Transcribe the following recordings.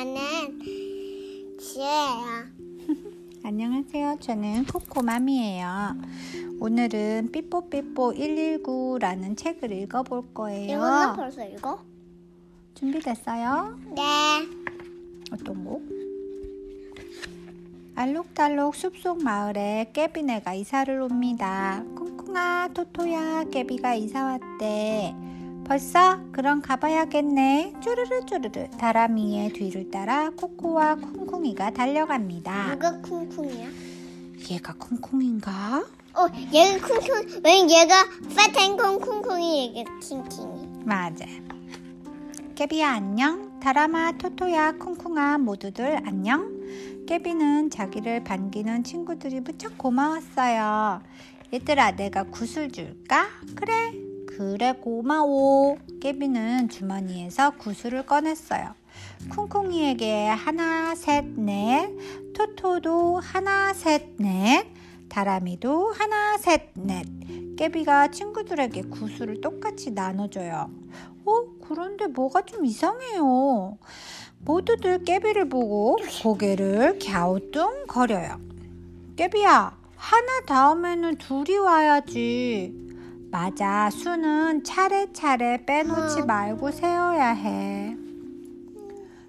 안녕하세요. 저는 지혜예요. 안녕하세요. 저는 코코맘이에요. 오늘은 삐뽀삐뽀 119라는 책을 읽어볼 거예요. 이거는 벌써 읽어? 준비됐어요? 네. 어떤 곡? 알록달록 숲속 마을에 깨비네가 이사를 옵니다. 쿵쿵아 토토야 깨비가 이사 왔대. 벌써? 그럼 가봐야겠네. 쪼르르 쪼르르 다람이의 뒤를 따라 코코와 쿵쿵이가 달려갑니다. 누가 쿵쿵이야? 얘가 쿵쿵인가? 어, 얘가 쿵쿵. 왜 얘가 파탱콩 쿵쿵이 얘가 킹킹이. 맞아. 깨비야 안녕. 다람아, 토토야, 쿵쿵아 모두들 안녕. 깨비는 자기를 반기는 친구들이 무척 고마웠어요. 얘들아, 내가 굿을 줄까? 그래. 그래, 고마워. 깨비는 주머니에서 구슬을 꺼냈어요. 쿵쿵이에게 하나, 셋, 넷. 토토도 하나, 셋, 넷. 다람이도 하나, 셋, 넷. 깨비가 친구들에게 구슬을 똑같이 나눠줘요. 어? 그런데 뭐가 좀 이상해요. 모두들 깨비를 보고 고개를 갸우뚱거려요. 깨비야, 하나 다음에는 둘이 와야지. 맞아, 수는 차례차례 빼놓지 음. 말고 세어야 해.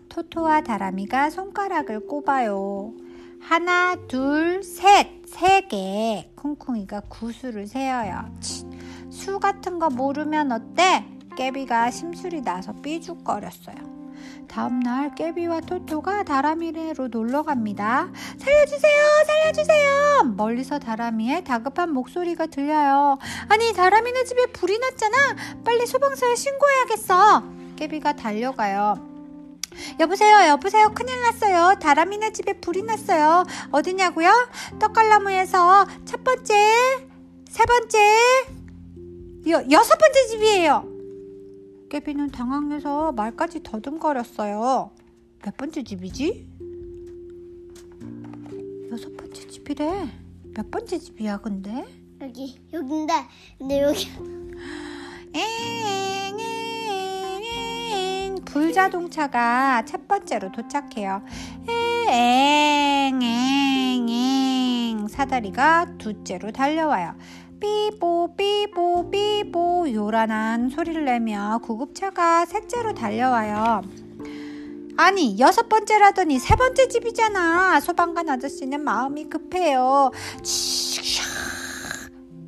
토토와 다람이가 손가락을 꼽아요. 하나, 둘, 셋, 세 개. 쿵쿵이가 구수를 세어요. 치, 수 같은 거 모르면 어때? 깨비가 심술이 나서 삐죽거렸어요. 다음날 깨비와 토토가 다람이네로 놀러 갑니다. 살려주세요! 살려주세요! 멀리서 다람이의 다급한 목소리가 들려요. 아니, 다람이네 집에 불이 났잖아! 빨리 소방서에 신고해야겠어! 깨비가 달려가요. 여보세요, 여보세요, 큰일 났어요. 다람이네 집에 불이 났어요. 어디냐고요? 떡갈나무에서 첫 번째, 세 번째, 여, 여섯 번째 집이에요. 깨비는 당황해서 말까지 더듬거렸어요. 몇 번째 집이지? 여섯 번째 집이래. 몇 번째 집이야, 근데? 여기, 여긴데. 근데 여기. 엥 엥 엥 불자동차가 첫 번째로 도착해요. 엥 엥 엥 사다리가 둘째로 달려와요. 삐보 삐보 삐보 요란한 소리를 내며 구급차가 셋째로 달려와요. 아니 여섯 번째라더니 세 번째 집이잖아. 소방관 아저씨는 마음이 급해요. 칙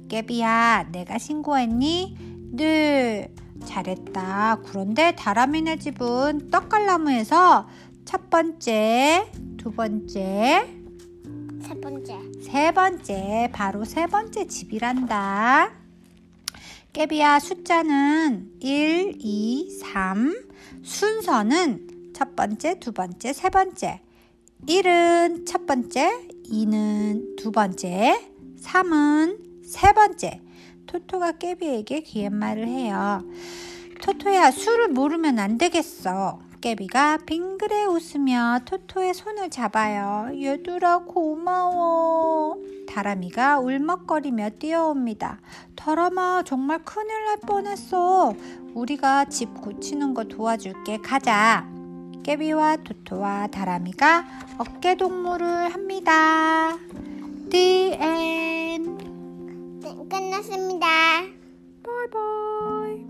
깨비야 내가 신고했니? 네 잘했다. 그런데 다람이네 집은 떡갈나무에서 첫 번째, 두 번째, 세 번째. 세 번째, 바로 세 번째 집이란다. 깨비야, 숫자는 1, 2, 3. 순서는 첫 번째, 두 번째, 세 번째. 1은 첫 번째, 2는 두 번째, 3은 세 번째. 토토가 깨비에게 귀한 말을 해요. 토토야, 수를 모르면 안 되겠어. 깨비가 빙그레 웃으며 토토의 손을 잡아요. 얘들아 고마워. 다람이가 울먹거리며 뛰어옵니다. 다람아 정말 큰일 날 뻔했어. 우리가 집 고치는 거 도와줄게. 가자. 깨비와 토토와 다람이가 어깨 동무를 합니다. The end. 네, 끝났습니다. 바이바이.